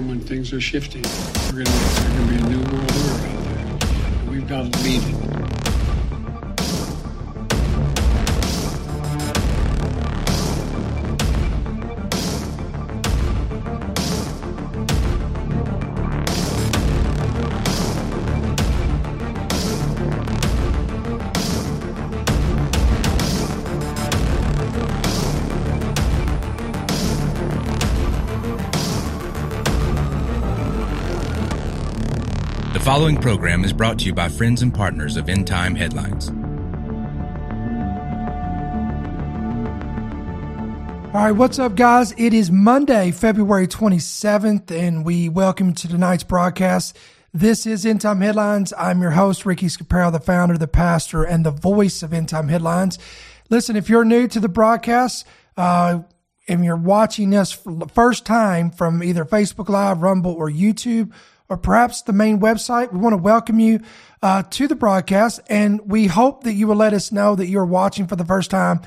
time when things are shifting. We're going to be a new world order out there. We've got to lead it. Following program is brought to you by friends and partners of End Time Headlines. All right, what's up, guys? It is Monday, February 27th, and we welcome you to tonight's broadcast. This is End Time Headlines. I'm your host, Ricky Scaparo, the founder, the pastor, and the voice of End Time Headlines. Listen, if you're new to the broadcast, uh, and you're watching us for the first time from either Facebook Live, Rumble, or YouTube, or perhaps the main website, we want to welcome you uh, to the broadcast. And we hope that you will let us know that you're watching for the first time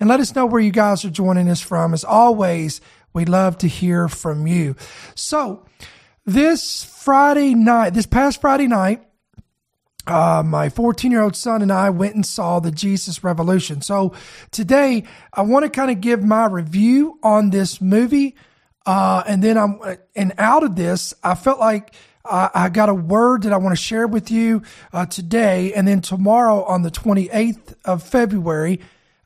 and let us know where you guys are joining us from. As always, we love to hear from you. So, this Friday night, this past Friday night, uh, my 14 year old son and I went and saw the Jesus Revolution. So today I want to kind of give my review on this movie. Uh, and then I'm, and out of this, I felt like I, I got a word that I want to share with you uh, today. And then tomorrow on the 28th of February,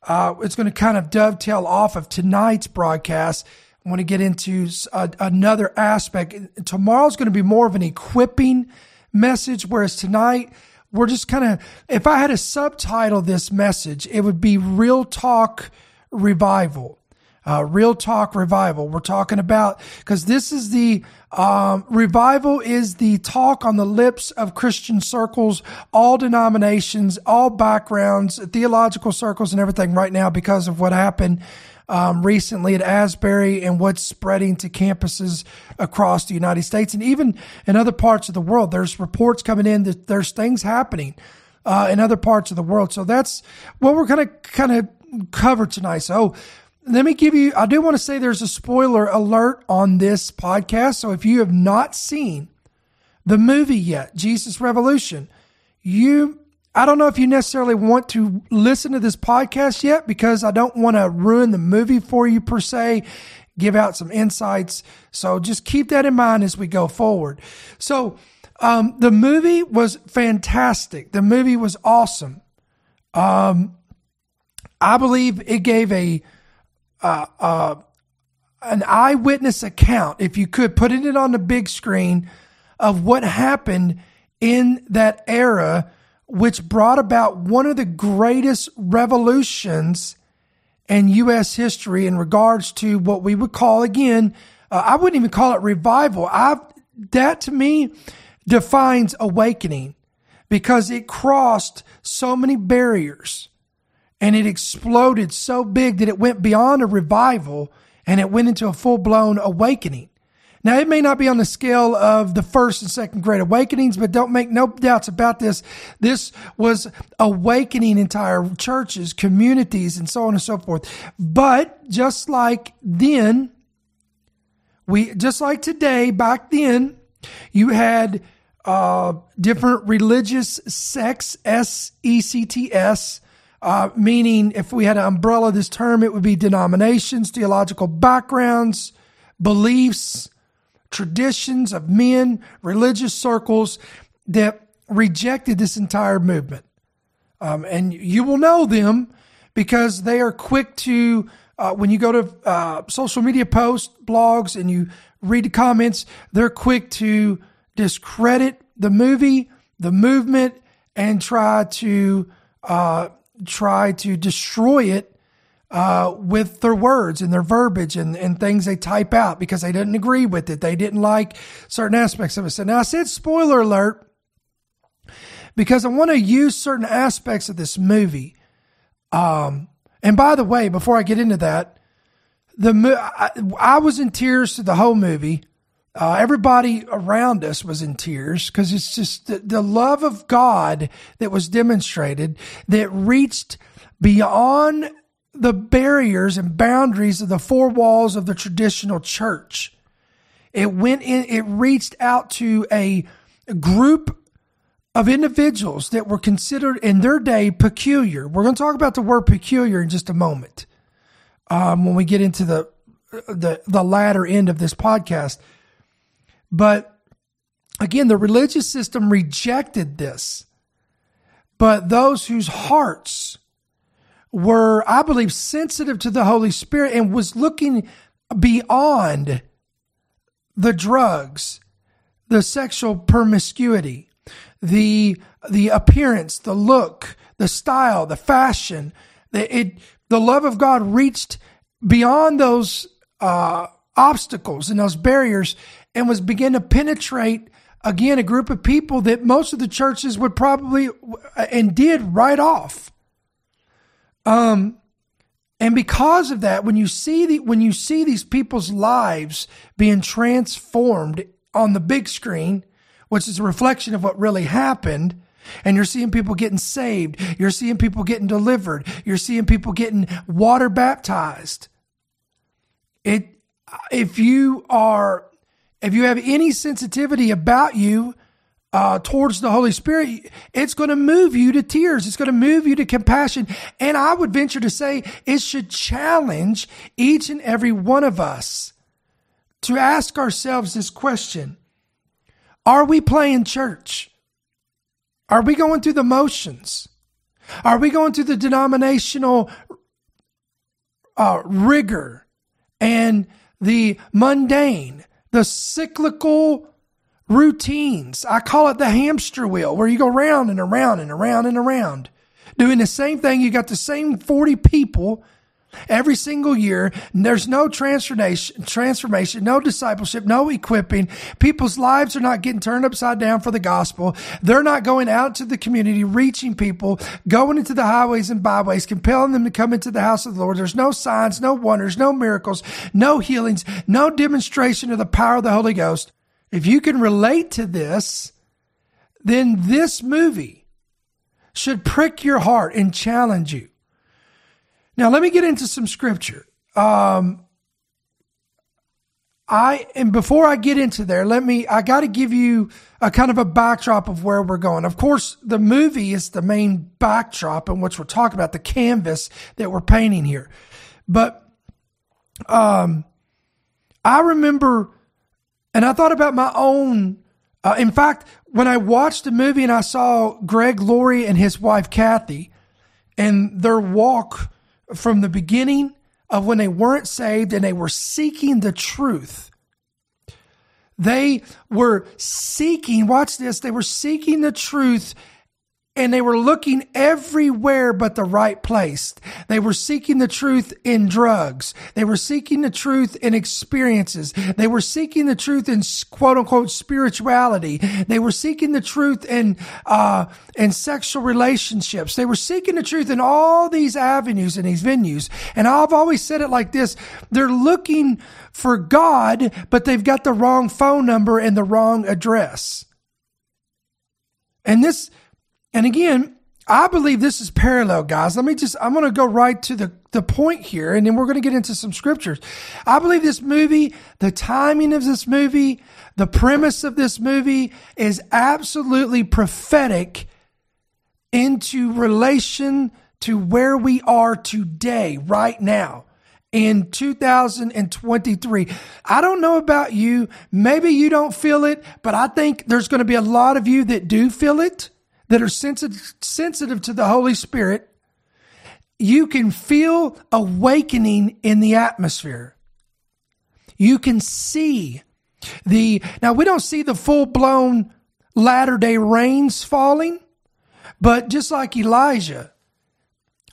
uh, it's going to kind of dovetail off of tonight's broadcast. I want to get into a, another aspect. Tomorrow's going to be more of an equipping message, whereas tonight, we're just kind of, if I had to subtitle this message, it would be Real Talk Revival. Uh, Real Talk Revival. We're talking about, because this is the, um, revival is the talk on the lips of Christian circles, all denominations, all backgrounds, theological circles and everything right now because of what happened um, recently at Asbury and what's spreading to campuses across the United States and even in other parts of the world. There's reports coming in that there's things happening uh, in other parts of the world. So that's what we're going to kind of cover tonight. So let me give you, I do want to say there's a spoiler alert on this podcast. So if you have not seen the movie yet, Jesus Revolution, you I don't know if you necessarily want to listen to this podcast yet because I don't want to ruin the movie for you per se, give out some insights. So just keep that in mind as we go forward. So, um, the movie was fantastic. The movie was awesome. Um, I believe it gave a, uh, uh, an eyewitness account, if you could, putting it on the big screen of what happened in that era which brought about one of the greatest revolutions in U.S. history in regards to what we would call again, uh, I wouldn't even call it revival. I that to me defines awakening because it crossed so many barriers and it exploded so big that it went beyond a revival and it went into a full blown awakening. Now, it may not be on the scale of the first and second great awakenings, but don't make no doubts about this. This was awakening entire churches, communities, and so on and so forth. But just like then, we, just like today, back then, you had, uh, different religious sects, S-E-C-T-S, uh, meaning if we had to umbrella this term, it would be denominations, theological backgrounds, beliefs, traditions of men, religious circles that rejected this entire movement. Um, and you will know them because they are quick to, uh, when you go to uh, social media posts, blogs, and you read the comments, they're quick to discredit the movie, the movement, and try to uh, try to destroy it uh, with their words and their verbiage and, and things they type out because they didn't agree with it. They didn't like certain aspects of it. So now I said spoiler alert because I want to use certain aspects of this movie. Um, and by the way, before I get into that, the I, I was in tears to the whole movie. Uh, everybody around us was in tears because it's just the, the love of God that was demonstrated that reached beyond the barriers and boundaries of the four walls of the traditional church. It went in, it reached out to a group of individuals that were considered in their day peculiar. We're going to talk about the word peculiar in just a moment um, when we get into the, the the latter end of this podcast. But again, the religious system rejected this, but those whose hearts were, I believe, sensitive to the Holy Spirit and was looking beyond the drugs, the sexual promiscuity, the the appearance, the look, the style, the fashion. The, it the love of God reached beyond those uh, obstacles and those barriers and was begin to penetrate again a group of people that most of the churches would probably and did write off. Um, and because of that, when you see the when you see these people's lives being transformed on the big screen, which is a reflection of what really happened. And you're seeing people getting saved. You're seeing people getting delivered. You're seeing people getting water baptized. It, if you are, if you have any sensitivity about you, uh, towards the Holy Spirit, it's going to move you to tears. It's going to move you to compassion. And I would venture to say it should challenge each and every one of us to ask ourselves this question are we playing church? Are we going through the motions? Are we going through the denominational uh, rigor and the mundane, the cyclical routines? I call it the hamster wheel, where you go round and around and around and around, doing the same thing. You got the same 40 people Every single year, there's no transformation, transformation, no discipleship, no equipping. People's lives are not getting turned upside down for the gospel. They're not going out to the community, reaching people, going into the highways and byways, compelling them to come into the house of the Lord. There's no signs, no wonders, no miracles, no healings, no demonstration of the power of the Holy Ghost. If you can relate to this, then this movie should prick your heart and challenge you. Now, let me get into some scripture. Um, I and before I get into there, let me I got to give you a kind of a backdrop of where we're going. Of course, the movie is the main backdrop in which we're talking about the canvas that we're painting here. But um I remember and I thought about my own uh, in fact, when I watched the movie and I saw Greg Laurie and his wife Kathy and their walk from the beginning of when they weren't saved and they were seeking the truth. They were seeking, watch this, they were seeking the truth and they were looking everywhere but the right place. They were seeking the truth in drugs. They were seeking the truth in experiences. They were seeking the truth in quote unquote spirituality. They were seeking the truth in, uh, in sexual relationships. They were seeking the truth in all these avenues and these venues. And I've always said it like this. They're looking for God, but they've got the wrong phone number and the wrong address. And this, and again, I believe this is parallel, guys. Let me just, I'm going to go right to the, the point here, and then we're going to get into some scriptures. I believe this movie, the timing of this movie, the premise of this movie is absolutely prophetic into relation to where we are today, right now in 2023. I don't know about you. Maybe you don't feel it, but I think there's going to be a lot of you that do feel it that are sensitive, sensitive to the Holy Spirit, you can feel awakening in the atmosphere. You can see the, now we don't see the full blown latter day rains falling, but just like Elijah,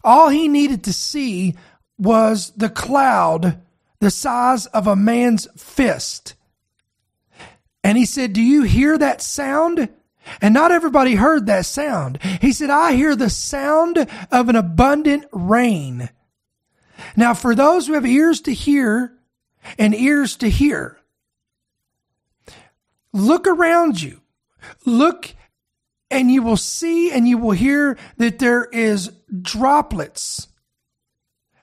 all he needed to see was the cloud the size of a man's fist. And he said, Do you hear that sound? And not everybody heard that sound. He said, I hear the sound of an abundant rain. Now, for those who have ears to hear and ears to hear, look around you. Look and you will see and you will hear that there is droplets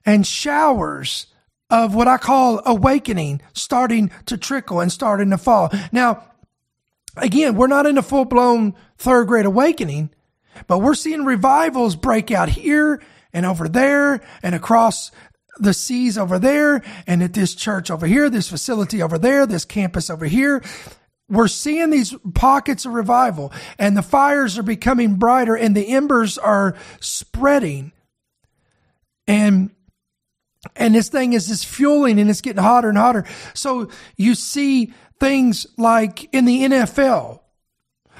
and showers of what I call awakening starting to trickle and starting to fall. Now, again, we're not in a full blown third great awakening, but we're seeing revivals break out here and over there and across the seas over there and at this church over here, this facility over there, this campus over here. We're seeing these pockets of revival and the fires are becoming brighter and the embers are spreading. And and this thing is just fueling and it's getting hotter and hotter. So you see things like in the NFL,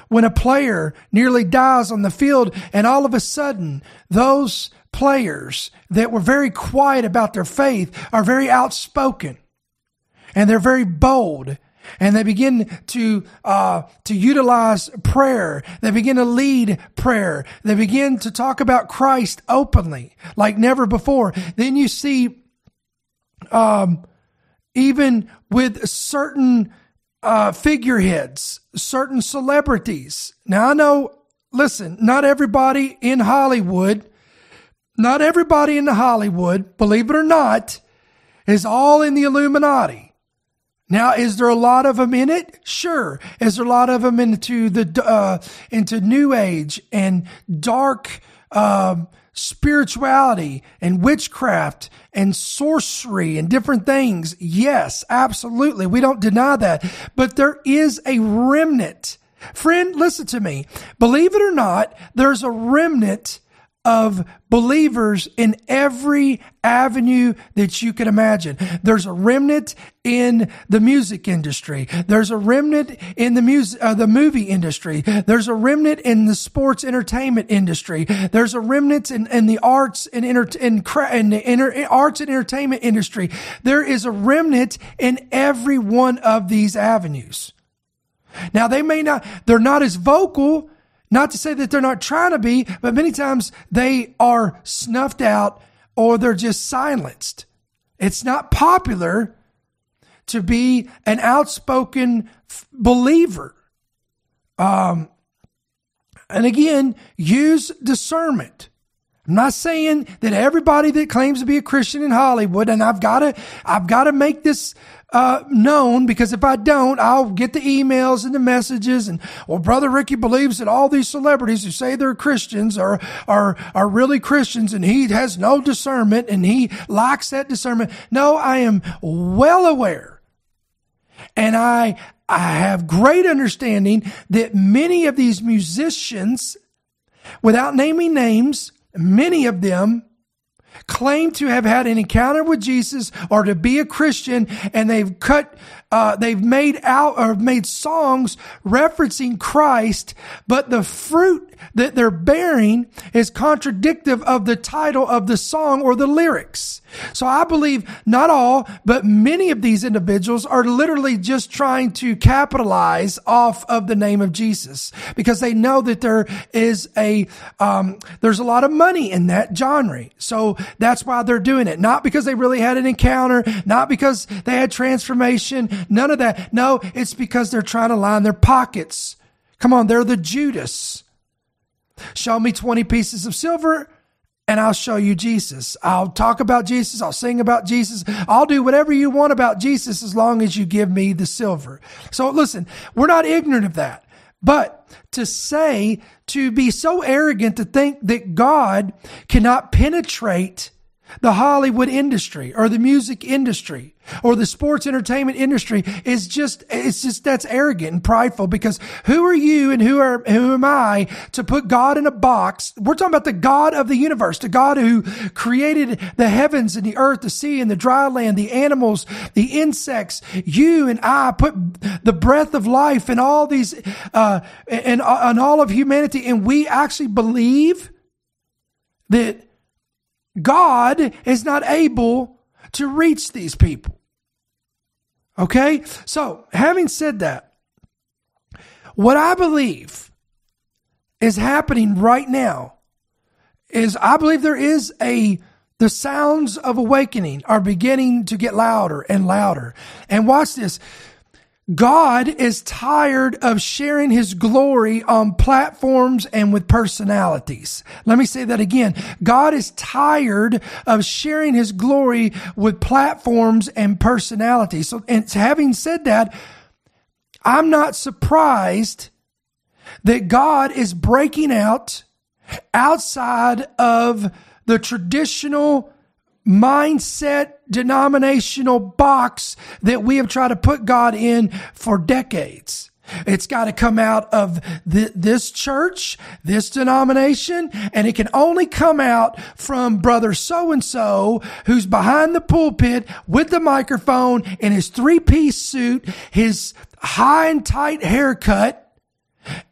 when a player nearly dies on the field and all of a sudden those players that were very quiet about their faith are very outspoken and they're very bold and they begin to uh, to utilize prayer. They begin to lead prayer. They begin to talk about Christ openly, like never before. Then you see, um, even with certain uh, figureheads, certain celebrities. Now I know. Listen, not everybody in Hollywood, not everybody in the Hollywood, believe it or not, is all in the Illuminati. Now, is there a lot of them in it? Sure. Is there a lot of them into the uh, into New Age and dark uh, spirituality and witchcraft and sorcery and different things? Yes, absolutely. We don't deny that. But there is a remnant. Friend, listen to me. Believe it or not, there's a remnant of believers in every avenue that you can imagine. There's a remnant in the music industry. There's a remnant in the music, uh, the movie industry. There's a remnant in the sports entertainment industry. There's a remnant in, in the arts and inter, in, in the inter, arts and entertainment industry. There is a remnant in every one of these avenues. Now they may not, they're not as vocal not to say that they're not trying to be, but many times they are snuffed out or they're just silenced. It's not popular to be an outspoken f- believer. Um, and again, use discernment. I'm not saying that everybody that claims to be a Christian in Hollywood, and I've got to, I've got to make this uh, known because if I don't, I'll get the emails and the messages and, well, brother Ricky believes that all these celebrities who say they're Christians are, are, are really Christians and he has no discernment and he lacks that discernment. No, I am well aware and I, I have great understanding that many of these musicians, without naming names, many of them claim to have had an encounter with Jesus or to be a Christian and they've cut, uh, they've made out or made songs referencing Christ, but the fruit that they're bearing is contradictive of the title of the song or the lyrics. So I believe not all, but many of these individuals are literally just trying to capitalize off of the name of Jesus because they know that there is a, um, there's a lot of money in that genre. So that's why they're doing it. Not because they really had an encounter, not because they had transformation, none of that. No, it's because they're trying to line their pockets. Come on, they're the Judas. Show me 20 pieces of silver and I'll show you Jesus. I'll talk about Jesus. I'll sing about Jesus. I'll do whatever you want about Jesus as long as you give me the silver. So listen, we're not ignorant of that. But to say, to be so arrogant to think that God cannot penetrate the Hollywood industry or the music industry or the sports entertainment industry is just, it's just, that's arrogant and prideful because who are you and who are, who am I to put God in a box? We're talking about the God of the universe, the God who created the heavens and the earth, the sea and the dry land, the animals, the insects. You and I put the breath of life in all these, uh, and, and all of humanity. And we actually believe that God is not able to reach these people. Okay? So, having said that, what I believe is happening right now is I believe there is a the sounds of awakening are beginning to get louder and louder. And watch this. God is tired of sharing his glory on platforms and with personalities. Let me say that again. God is tired of sharing his glory with platforms and personalities. So, and having said that, I'm not surprised that God is breaking out outside of the traditional mindset denominational box that we have tried to put God in for decades. It's got to come out of the, this church, this denomination, and it can only come out from brother so and so who's behind the pulpit with the microphone in his three piece suit, his high and tight haircut,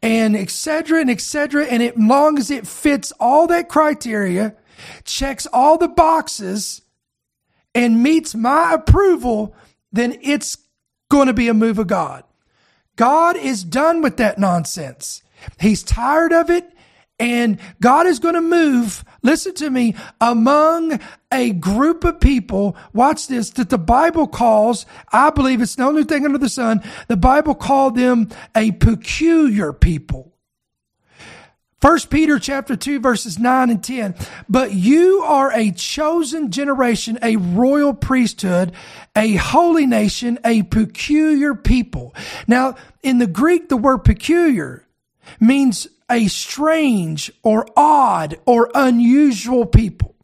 and etc. and etc. And as long as it fits all that criteria, checks all the boxes and meets my approval, then it's going to be a move of God. God is done with that nonsense. He's tired of it. And God is going to move, listen to me, among a group of people, watch this, that the Bible calls, I believe it's no new thing under the sun, the Bible called them a peculiar people. First Peter chapter 2 verses 9 and 10. But you are a chosen generation, a royal priesthood, a holy nation, a peculiar people. Now, in the Greek, the word peculiar means a strange or odd or unusual people.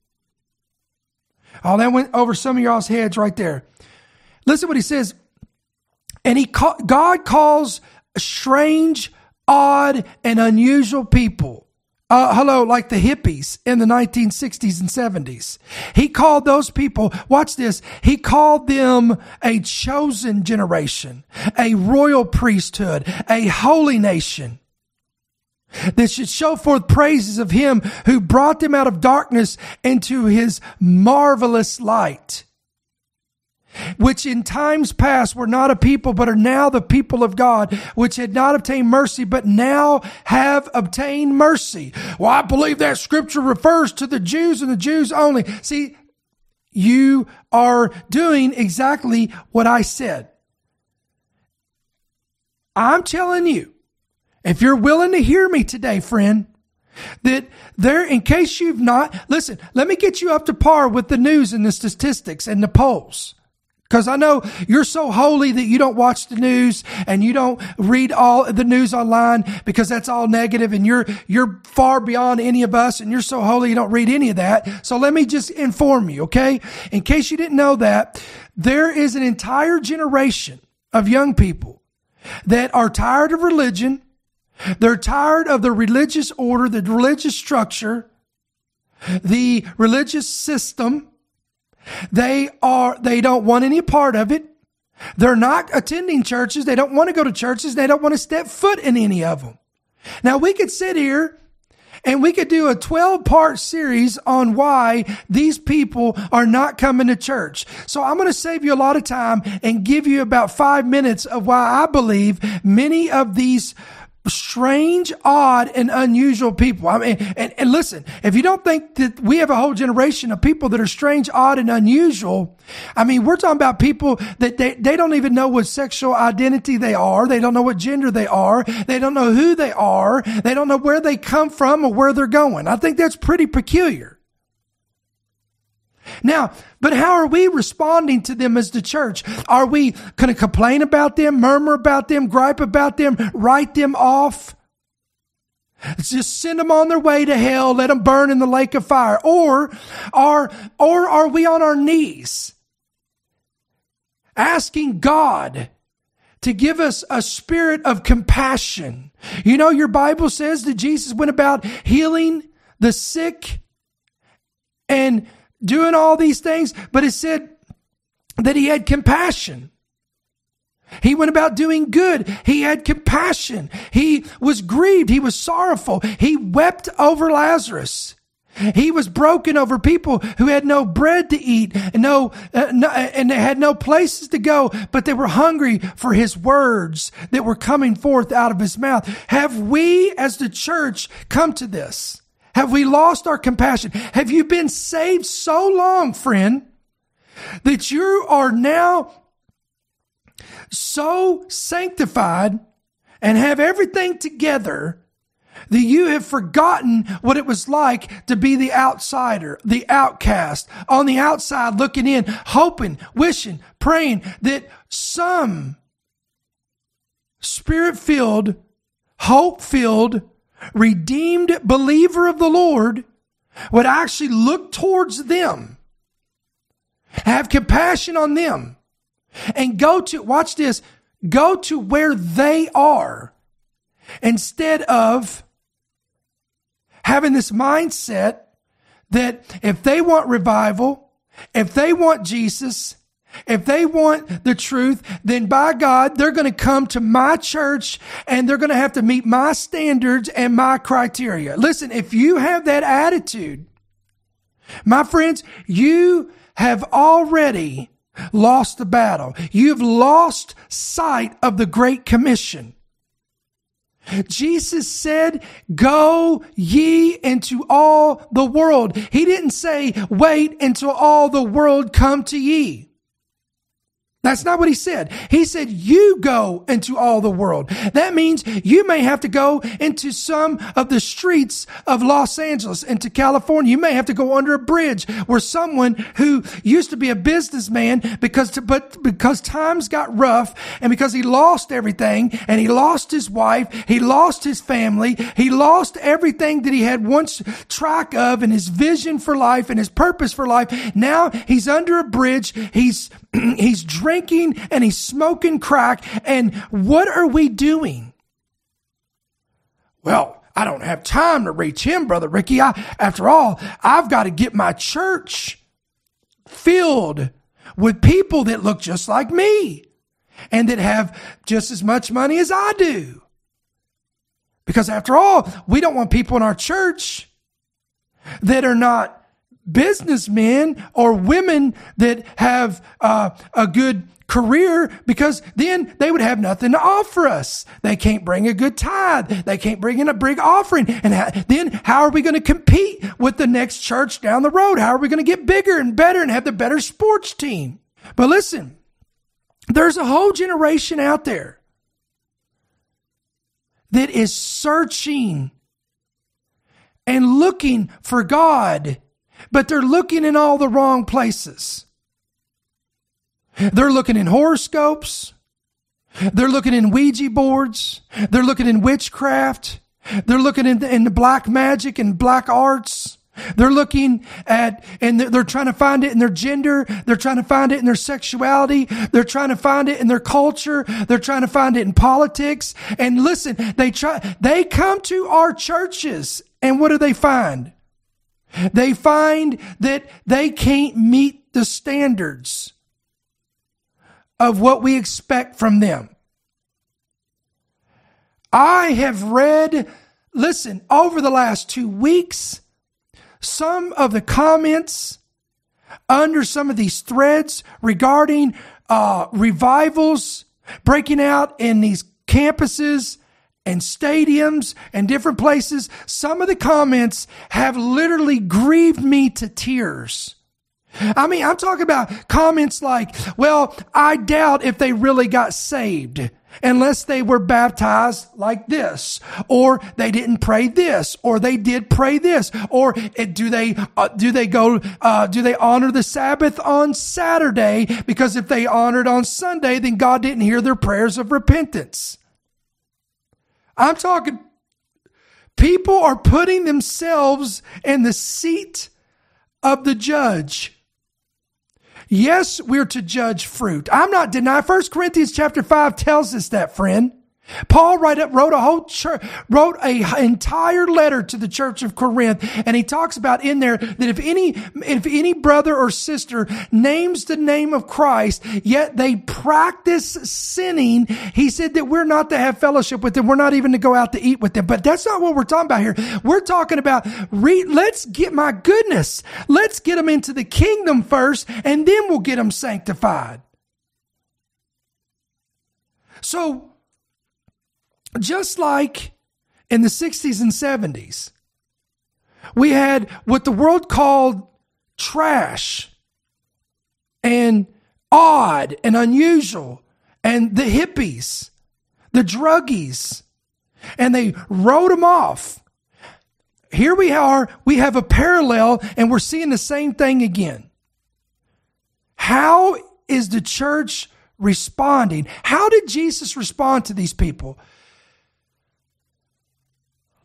Oh, that went over some of y'all's heads right there. Listen what he says. And he, God calls strange, odd and unusual people. Uh, hello, like the hippies in the 1960s and 70s. He called those people, watch this, he called them a chosen generation, a royal priesthood, a holy nation that should show forth praises of him who brought them out of darkness into his marvelous light which in times past were not a people, but are now the people of God, which had not obtained mercy, but now have obtained mercy. Well, I believe that scripture refers to the Jews and the Jews only. See, you are doing exactly what I said. I'm telling you, if you're willing to hear me today, friend, that there, in case you've not, listen, let me get you up to par with the news and the statistics and the polls. Because I know you're so holy that you don't watch the news and you don't read all the news online because that's all negative and you're, you're far beyond any of us and you're so holy you don't read any of that. So let me just inform you, okay? In case you didn't know that, there is an entire generation of young people that are tired of religion. They're tired of the religious order, the religious structure, the religious system they are, they don't want any part of it. They're not attending churches. They don't want to go to churches. They don't want to step foot in any of them. Now we could sit here and we could do a 12 part series on why these people are not coming to church. So I'm going to save you a lot of time and give you about five minutes of why I believe many of these strange, odd, and unusual people. I mean, and, and listen, if you don't think that we have a whole generation of people that are strange, odd, and unusual, I mean, we're talking about people that they, they don't even know what sexual identity they are. They don't know what gender they are. They don't know who they are. They don't know where they come from or where they're going. I think that's pretty peculiar. Now, but how are we responding to them as the church? Are we going to complain about them, murmur about them, gripe about them, write them off? Just send them on their way to hell, let them burn in the lake of fire. Or are, or are we on our knees asking God to give us a spirit of compassion? You know, your Bible says that Jesus went about healing the sick and doing all these things, but it said that he had compassion. He went about doing good. He had compassion. He was grieved. He was sorrowful. He wept over Lazarus. He was broken over people who had no bread to eat and no, uh, no, and they had no places to go, but they were hungry for his words that were coming forth out of his mouth. Have we as the church come to this? Have we lost our compassion? Have you been saved so long, friend, that you are now so sanctified and have everything together that you have forgotten what it was like to be the outsider, the outcast, on the outside looking in, hoping, wishing, praying that some spirit filled, hope filled, redeemed believer of the Lord would actually look towards them, have compassion on them, and go to, watch this, go to where they are instead of having this mindset that if they want revival, if they want Jesus, if they want the truth, then by God, they're going to come to my church and they're going to have to meet my standards and my criteria. Listen, if you have that attitude, my friends, you have already lost the battle. You've lost sight of the Great Commission. Jesus said, go ye into all the world. He didn't say, wait until all the world come to ye. That's not what he said. He said, you go into all the world. That means you may have to go into some of the streets of Los Angeles, into California. You may have to go under a bridge where someone who used to be a businessman because, to, but because times got rough and because he lost everything and he lost his wife, he lost his family, he lost everything that he had once track of and his vision for life and his purpose for life. Now he's under a bridge. He's, he's drinking and he's smoking crack. And what are we doing? Well, I don't have time to reach him, Brother Ricky. I, after all, I've got to get my church filled with people that look just like me and that have just as much money as I do. Because after all, we don't want people in our church that are not businessmen or women that have uh, a good career because then they would have nothing to offer us. They can't bring a good tithe. They can't bring in a big offering. And then how are we going to compete with the next church down the road? How are we going to get bigger and better and have the better sports team? But listen, there's a whole generation out there that is searching and looking for God but they're looking in all the wrong places. They're looking in horoscopes. They're looking in Ouija boards. They're looking in witchcraft. They're looking in in the black magic and black arts. They're looking at, and they're trying to find it in their gender. They're trying to find it in their sexuality. They're trying to find it in their culture. They're trying to find it in politics. And listen, they try, they come to our churches and what do they find? They find that they can't meet the standards of what we expect from them. I have read, listen, over the last two weeks, some of the comments under some of these threads regarding uh, revivals breaking out in these campuses and stadiums and different places, some of the comments have literally grieved me to tears. I mean, I'm talking about comments like, well, I doubt if they really got saved unless they were baptized like this, or they didn't pray this, or they did pray this, or do they, uh, do they go, uh, do they honor the Sabbath on Saturday? Because if they honored on Sunday, then God didn't hear their prayers of repentance. I'm talking people are putting themselves in the seat of the judge. Yes, we're to judge fruit. I'm not denying. First Corinthians chapter 5 tells us that, friend. Paul wrote, a whole church, wrote a entire letter to the church of Corinth, and he talks about in there that if any if any brother or sister names the name of Christ, yet they practice sinning, he said that we're not to have fellowship with them. We're not even to go out to eat with them. But that's not what we're talking about here. We're talking about re, let's get my goodness, let's get them into the kingdom first, and then we'll get them sanctified. So just like in the 60s and 70s, we had what the world called trash and odd and unusual and the hippies, the druggies, and they wrote them off. Here we are, we have a parallel, and we're seeing the same thing again. How is the church responding? How did Jesus respond to these people?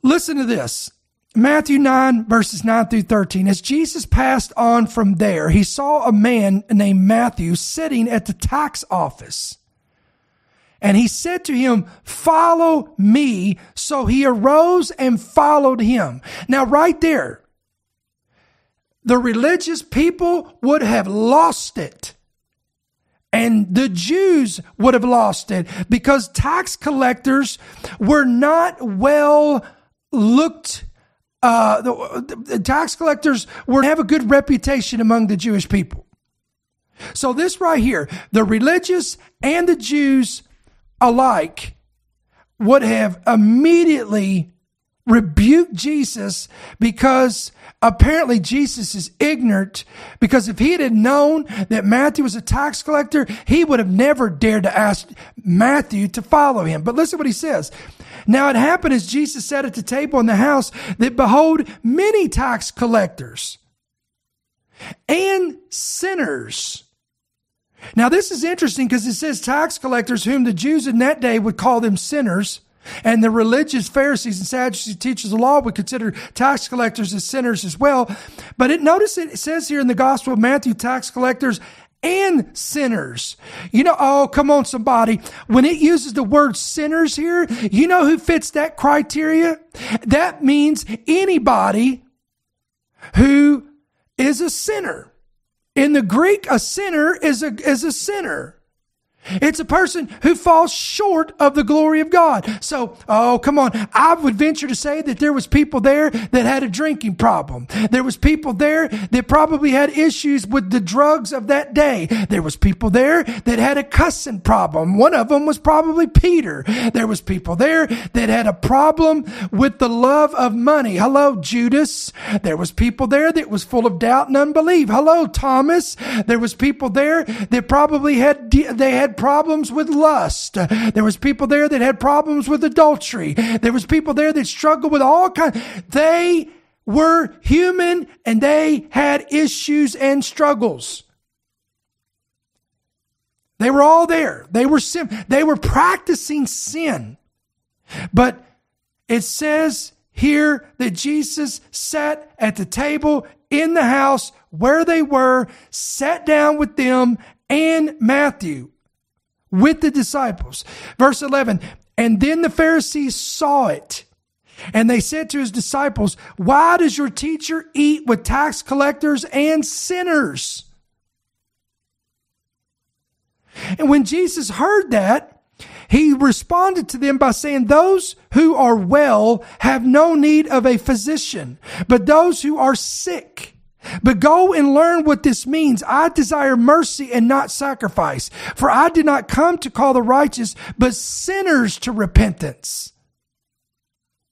Listen to this. Matthew 9, verses 9 through 13. As Jesus passed on from there, he saw a man named Matthew sitting at the tax office. And he said to him, Follow me. So he arose and followed him. Now, right there, the religious people would have lost it. And the Jews would have lost it because tax collectors were not well looked uh, the, the, tax collectors were have a good reputation among the Jewish people. So this right here, the religious and the Jews alike would have immediately rebuked Jesus because apparently Jesus is ignorant because if he had known that Matthew was a tax collector, he would have never dared to ask Matthew to follow him. But listen what he says. Now it happened as Jesus sat at the table in the house that behold, many tax collectors and sinners. Now this is interesting because it says tax collectors, whom the Jews in that day would call them sinners. And the religious Pharisees and Sadducees teachers of the law would consider tax collectors as sinners as well. But it notice it says here in the Gospel of Matthew, tax collectors and sinners. You know, oh, come on, somebody. When it uses the word sinners here, you know who fits that criteria? That means anybody who is a sinner. In the Greek, a sinner is a, is a sinner. It's a person who falls short of the glory of God. So, oh, come on. I would venture to say that there was people there that had a drinking problem. There was people there that probably had issues with the drugs of that day. There was people there that had a cussing problem. One of them was probably Peter. There was people there that had a problem with the love of money. Hello, Judas. There was people there that was full of doubt and unbelief. Hello, Thomas. There was people there that probably had, they had problems with lust. There was people there that had problems with adultery. There was people there that struggled with all kinds. They were human and they had issues and struggles. They were all there. They were sin. They were practicing sin. But it says here that Jesus sat at the table in the house where they were, sat down with them and Matthew with the disciples. Verse 11, and then the Pharisees saw it. And they said to his disciples, Why does your teacher eat with tax collectors and sinners? And when Jesus heard that, he responded to them by saying, Those who are well have no need of a physician, but those who are sick. But go and learn what this means. I desire mercy and not sacrifice. For I did not come to call the righteous, but sinners to repentance.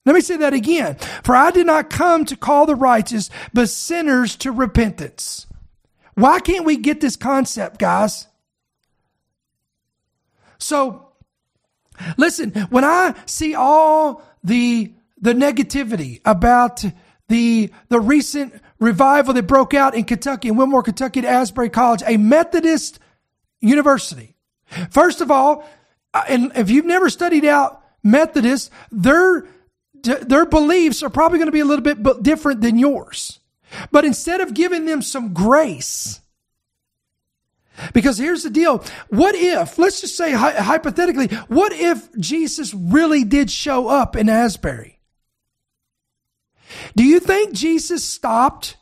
Let me say that again. For I did not come to call the righteous, but sinners to repentance. Why can't we get this concept, guys? So, listen, when I see all the, the negativity about the, the recent revival that broke out in Kentucky, in Wilmore, Kentucky at Asbury College, a Methodist university. First of all, uh, and if you've never studied out Methodists, their, their beliefs are probably going to be a little bit different than yours. But instead of giving them some grace, because here's the deal. What if, let's just say hypothetically, what if Jesus really did show up in Asbury? Do you think Jesus stopped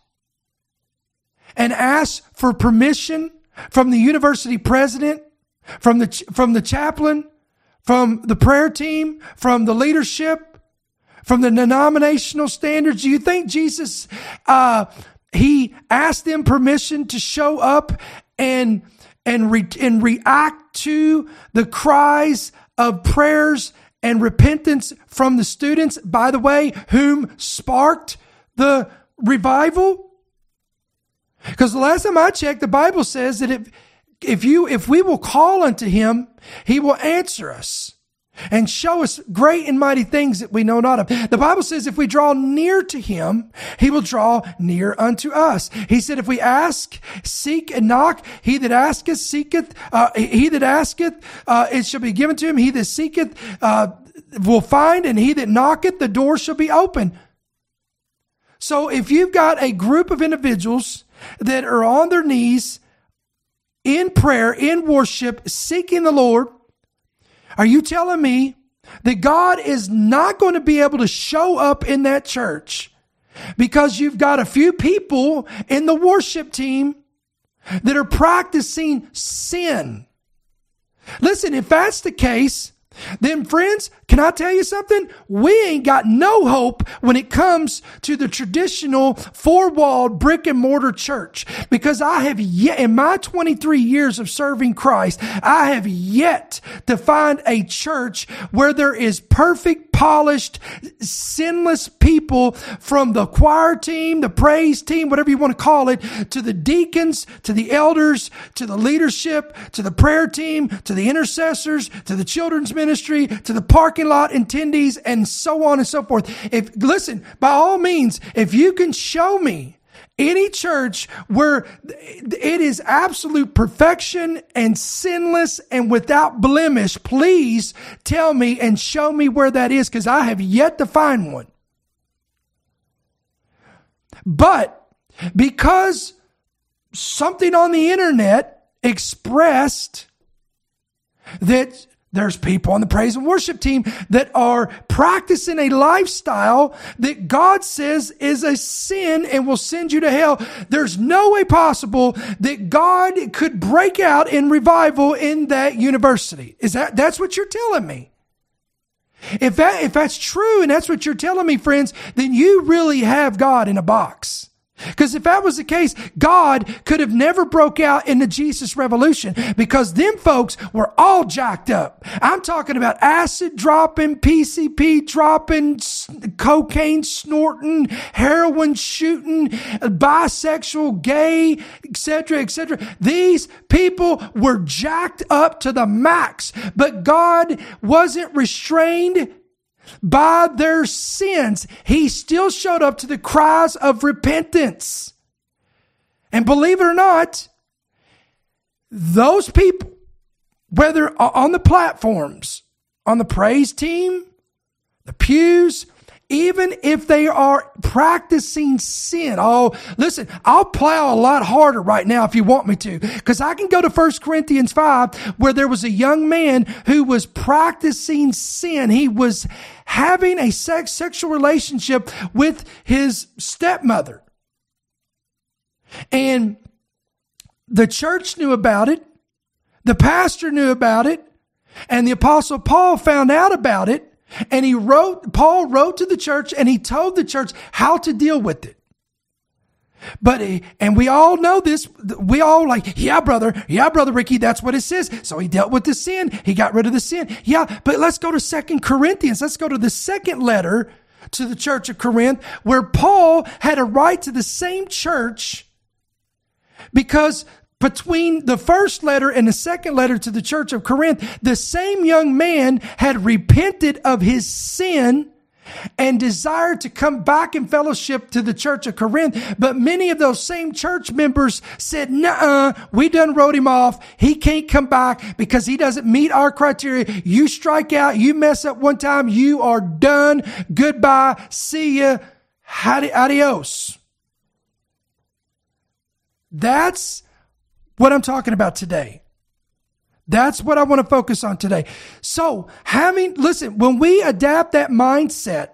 and asked for permission from the university president, from the, from the chaplain, from the prayer team, from the leadership, from the denominational standards? Do you think Jesus, uh, he asked them permission to show up and, and, re, and react to the cries of prayers and repentance from the students, by the way, whom sparked the revival? Because the last time I checked, the Bible says that it if you, if we will call unto him, he will answer us and show us great and mighty things that we know not of. The Bible says if we draw near to him, he will draw near unto us. He said, if we ask, seek and knock, he that asketh, seeketh, uh, he that asketh, uh, it shall be given to him. He that seeketh, uh, will find and he that knocketh, the door shall be open. So if you've got a group of individuals that are on their knees in prayer, in worship, seeking the Lord, are you telling me that God is not going to be able to show up in that church because you've got a few people in the worship team that are practicing sin? Listen, if that's the case, then friends, can I tell you something? We ain't got no hope when it comes to the traditional four-walled brick and mortar church because I have yet, in my 23 years of serving Christ, I have yet to find a church where there is perfect, polished, sinless people from the choir team, the praise team, whatever you want to call it, to the deacons, to the elders, to the leadership, to the prayer team, to the intercessors, to the children's ministry, to the parking lot attendees, and so on and so forth. If, listen, by all means, if you can show me any church where it is absolute perfection and sinless and without blemish, please tell me and show me where that is because I have yet to find one. But because something on the internet expressed that there's people on the praise and worship team that are practicing a lifestyle that God says is a sin and will send you to hell. There's no way possible that God could break out in revival in that university. Is that, that's what you're telling me? If that, if that's true and that's what you're telling me, friends, then you really have God in a box. Because if that was the case, God could have never broke out in the Jesus revolution because them folks were all jacked up. I'm talking about acid dropping, PCP dropping, cocaine snorting, heroin shooting, bisexual, gay, etc., etc. These people were jacked up to the max, but God wasn't restrained by their sins, he still showed up to the cries of repentance. And believe it or not, those people, whether on the platforms, on the praise team, the pews, even if they are practicing sin. Oh, listen, I'll plow a lot harder right now if you want me to, because I can go to 1 Corinthians 5 where there was a young man who was practicing sin. He was having a sex, sexual relationship with his stepmother. And the church knew about it. The pastor knew about it. And the apostle Paul found out about it. And he wrote, Paul wrote to the church and he told the church how to deal with it. But, and we all know this. We all like, yeah, brother. Yeah, brother Ricky. That's what it says. So he dealt with the sin. He got rid of the sin. Yeah. But let's go to second Corinthians. Let's go to the second letter to the church of Corinth where Paul had a right to the same church because between the first letter and the second letter to the church of Corinth, the same young man had repented of his sin and desired to come back in fellowship to the church of Corinth. But many of those same church members said, nah, we done wrote him off. He can't come back because he doesn't meet our criteria. You strike out. You mess up one time. You are done. Goodbye. See ya. Adios. That's what I'm talking about today. That's what I want to focus on today. So, having, listen, when we adapt that mindset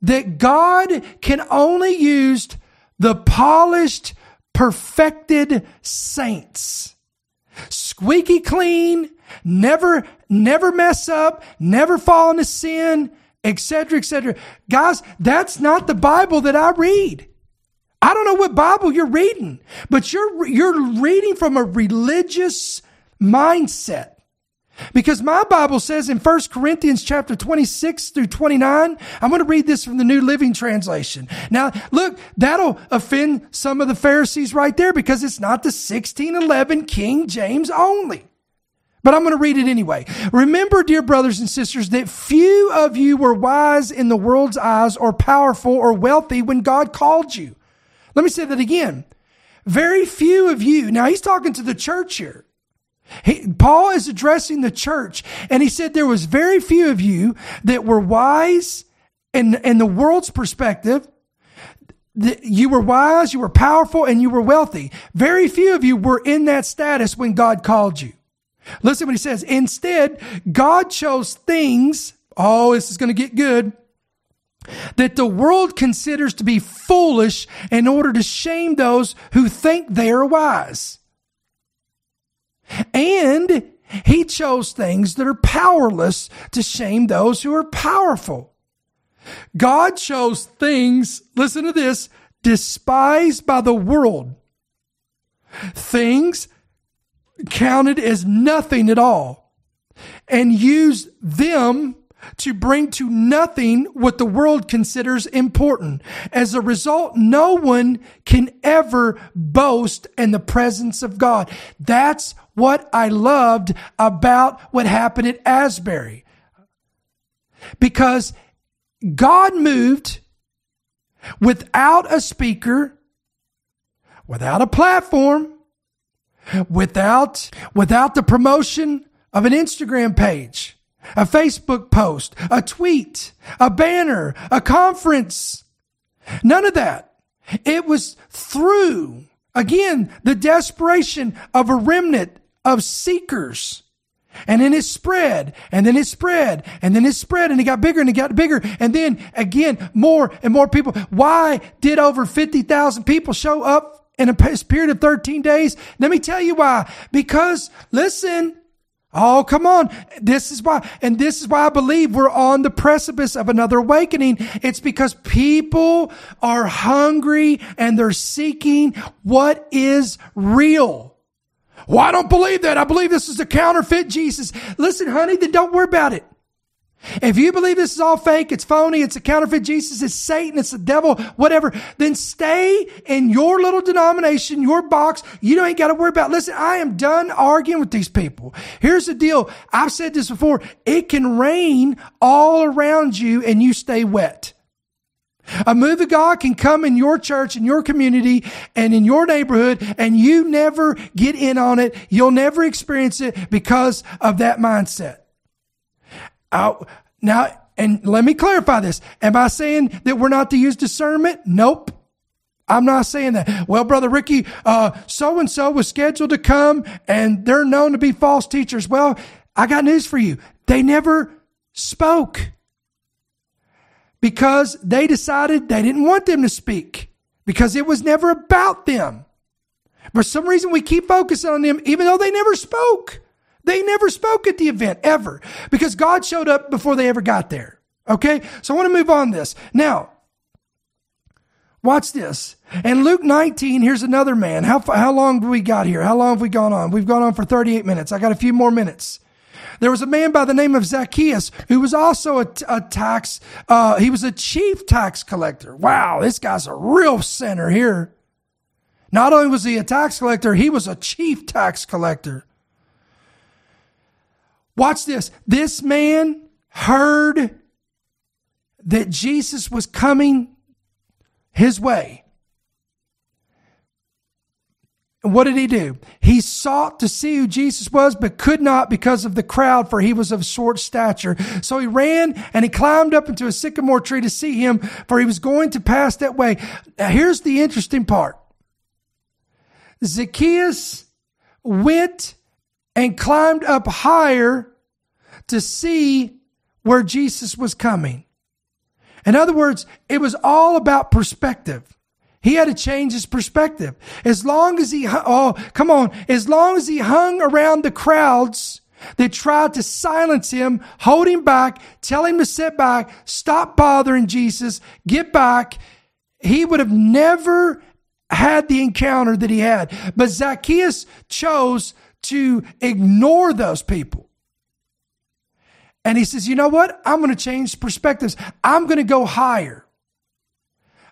that God can only use the polished, perfected saints, squeaky clean, never, never mess up, never fall into sin, etc., etc. Guys, that's not the Bible that I read. I don't know what Bible you're reading, but you're, you're reading from a religious mindset. Because my Bible says in 1 Corinthians chapter 26 through 29, I'm going to read this from the New Living Translation. Now, look, that'll offend some of the Pharisees right there because it's not the 1611 King James only. But I'm going to read it anyway. Remember, dear brothers and sisters, that few of you were wise in the world's eyes or powerful or wealthy when God called you. Let me say that again. Very few of you. Now he's talking to the church here. He, Paul is addressing the church and he said there was very few of you that were wise in, in the world's perspective. You were wise, you were powerful, and you were wealthy. Very few of you were in that status when God called you. Listen what he says. Instead, God chose things. Oh, this is going to get good. That the world considers to be foolish in order to shame those who think they are wise. And he chose things that are powerless to shame those who are powerful. God chose things, listen to this, despised by the world. Things counted as nothing at all and used them to bring to nothing what the world considers important. As a result, no one can ever boast in the presence of God. That's what I loved about what happened at Asbury. Because God moved without a speaker, without a platform, without, without the promotion of an Instagram page, a Facebook post, a tweet, a banner, a conference. None of that. It was through, again, the desperation of a remnant of seekers. And then it spread, and then it spread, and then it spread, and it got bigger and it got bigger. And then again, more and more people. Why did over 50,000 people show up in a period of 13 days? Let me tell you why. Because listen, Oh, come on. This is why, and this is why I believe we're on the precipice of another awakening. It's because people are hungry and they're seeking what is real. Well, I don't believe that. I believe this is a counterfeit Jesus. Listen, honey, then don't worry about it. If you believe this is all fake, it's phony, it's a counterfeit Jesus, it's Satan, it's the devil, whatever, then stay in your little denomination, your box. You don't ain't got to worry about. Listen, I am done arguing with these people. Here's the deal. I've said this before. It can rain all around you and you stay wet. A move of God can come in your church, in your community, and in your neighborhood, and you never get in on it. You'll never experience it because of that mindset. Out now, and let me clarify this. Am I saying that we're not to use discernment? Nope. I'm not saying that. Well, brother Ricky, uh, so and so was scheduled to come and they're known to be false teachers. Well, I got news for you. They never spoke because they decided they didn't want them to speak because it was never about them. For some reason, we keep focusing on them even though they never spoke. They never spoke at the event ever because God showed up before they ever got there. Okay. So I want to move on this. Now, watch this. And Luke 19, here's another man. How, how long do we got here? How long have we gone on? We've gone on for 38 minutes. I got a few more minutes. There was a man by the name of Zacchaeus who was also a, a tax, uh, he was a chief tax collector. Wow, this guy's a real sinner here. Not only was he a tax collector, he was a chief tax collector. Watch this. This man heard that Jesus was coming his way. And what did he do? He sought to see who Jesus was, but could not because of the crowd, for he was of short stature. So he ran and he climbed up into a sycamore tree to see him, for he was going to pass that way. Now, here's the interesting part Zacchaeus went and climbed up higher to see where Jesus was coming. In other words, it was all about perspective. He had to change his perspective. As long as he, oh, come on, as long as he hung around the crowds that tried to silence him, hold him back, tell him to sit back, stop bothering Jesus, get back, he would have never had the encounter that he had. But Zacchaeus chose to ignore those people. And he says, you know what? I'm going to change perspectives. I'm going to go higher.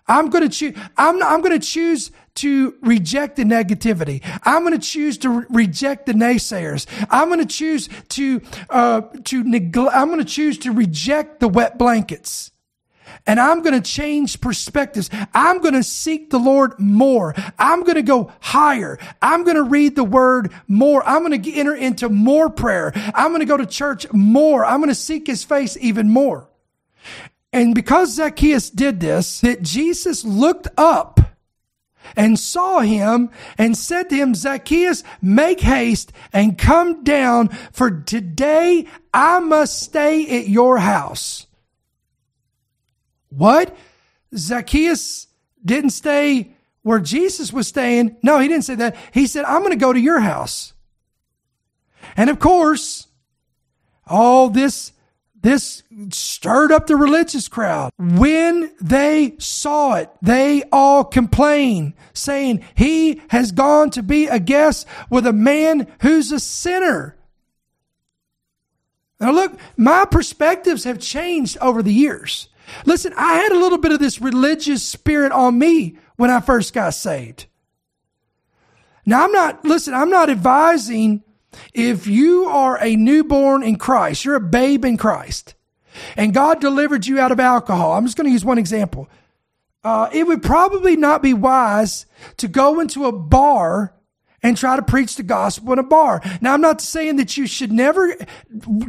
I'm going to choose, I'm, I'm going to choose to reject the negativity. I'm going to choose to re- reject the naysayers. I'm going to choose to, uh, to neglect, I'm going to choose to reject the wet blankets. And I'm going to change perspectives. I'm going to seek the Lord more. I'm going to go higher. I'm going to read the word more. I'm going to enter into more prayer. I'm going to go to church more. I'm going to seek his face even more. And because Zacchaeus did this, that Jesus looked up and saw him and said to him, Zacchaeus, make haste and come down for today I must stay at your house. What? Zacchaeus didn't stay where Jesus was staying. No, he didn't say that. He said, I'm going to go to your house. And of course, all this this stirred up the religious crowd. When they saw it, they all complained, saying, He has gone to be a guest with a man who's a sinner. Now, look, my perspectives have changed over the years. Listen, I had a little bit of this religious spirit on me when I first got saved. Now, I'm not, listen, I'm not advising if you are a newborn in Christ, you're a babe in Christ, and God delivered you out of alcohol, I'm just going to use one example. Uh, it would probably not be wise to go into a bar and try to preach the gospel in a bar. Now, I'm not saying that you should never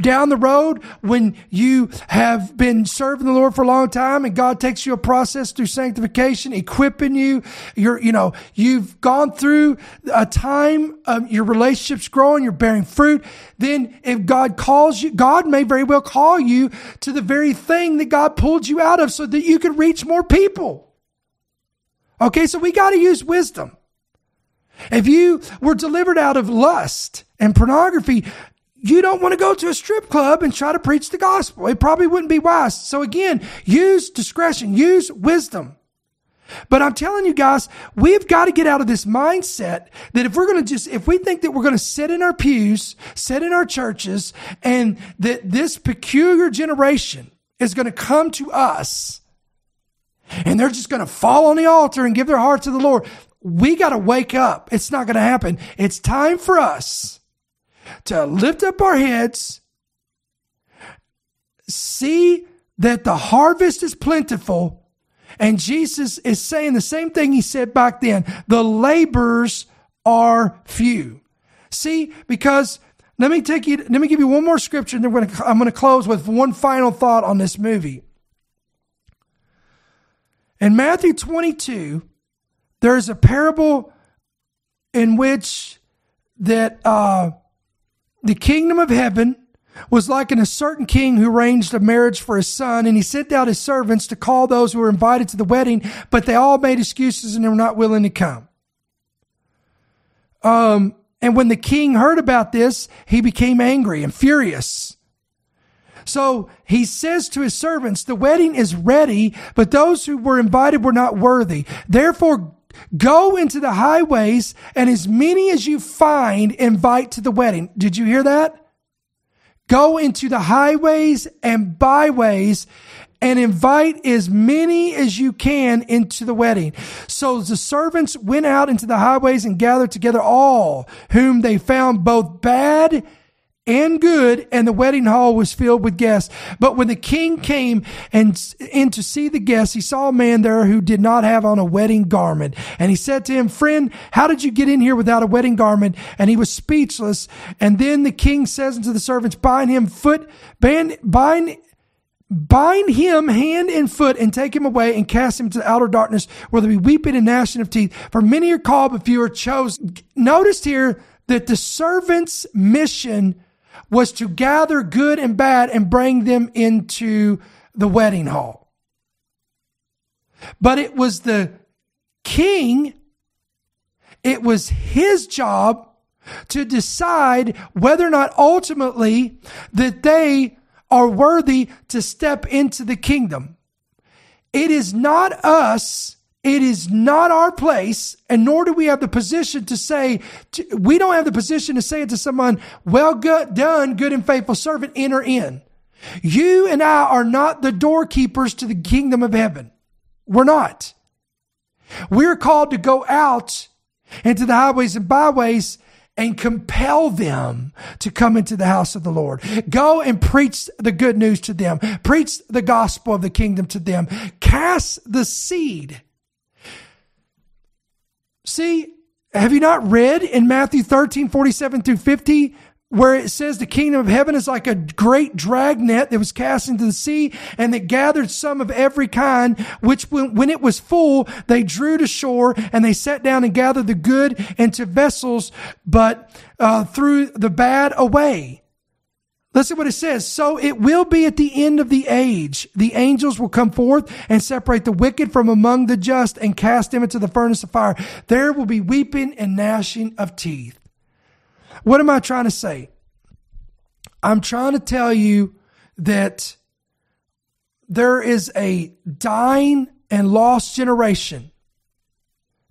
down the road when you have been serving the Lord for a long time and God takes you a process through sanctification, equipping you. You're, you know, you've gone through a time, of your relationship's growing, you're bearing fruit. Then if God calls you, God may very well call you to the very thing that God pulled you out of so that you could reach more people. Okay. So we got to use wisdom. If you were delivered out of lust and pornography, you don't want to go to a strip club and try to preach the gospel. It probably wouldn't be wise. So again, use discretion, use wisdom. But I'm telling you guys, we've got to get out of this mindset that if we're going to just, if we think that we're going to sit in our pews, sit in our churches, and that this peculiar generation is going to come to us and they're just going to fall on the altar and give their heart to the Lord we got to wake up. It's not going to happen. It's time for us to lift up our heads, see that the harvest is plentiful. And Jesus is saying the same thing he said back then. The laborers are few. See, because let me take you, let me give you one more scripture and then I'm going to close with one final thought on this movie. In Matthew 22, there's a parable in which that uh, the kingdom of heaven was like in a certain king who arranged a marriage for his son, and he sent out his servants to call those who were invited to the wedding, but they all made excuses and they were not willing to come. Um, and when the king heard about this, he became angry and furious. So he says to his servants, the wedding is ready, but those who were invited were not worthy. Therefore, Go into the highways and as many as you find, invite to the wedding. Did you hear that? Go into the highways and byways and invite as many as you can into the wedding. So the servants went out into the highways and gathered together all whom they found both bad and good, and the wedding hall was filled with guests. But when the king came and in to see the guests, he saw a man there who did not have on a wedding garment. And he said to him, Friend, how did you get in here without a wedding garment? And he was speechless. And then the king says unto the servants, Bind him foot, bind, bind, bind him hand and foot and take him away and cast him to the outer darkness where there be weeping and gnashing of teeth. For many are called, but few are chosen. Notice here that the servant's mission was to gather good and bad and bring them into the wedding hall. But it was the king, it was his job to decide whether or not ultimately that they are worthy to step into the kingdom. It is not us it is not our place, and nor do we have the position to say, to, we don't have the position to say it to someone, well good, done, good and faithful servant, enter in. You and I are not the doorkeepers to the kingdom of heaven. We're not. We're called to go out into the highways and byways and compel them to come into the house of the Lord. Go and preach the good news to them. Preach the gospel of the kingdom to them. Cast the seed. See, have you not read in Matthew 13, 47 through 50? where it says the kingdom of heaven is like a great dragnet that was cast into the sea and that gathered some of every kind, which when, when, it was full, they drew to shore and they sat down and gathered the good into vessels, but uh, threw the bad away. Listen what it says. So it will be at the end of the age. The angels will come forth and separate the wicked from among the just and cast them into the furnace of fire. There will be weeping and gnashing of teeth. What am I trying to say? I'm trying to tell you that there is a dying and lost generation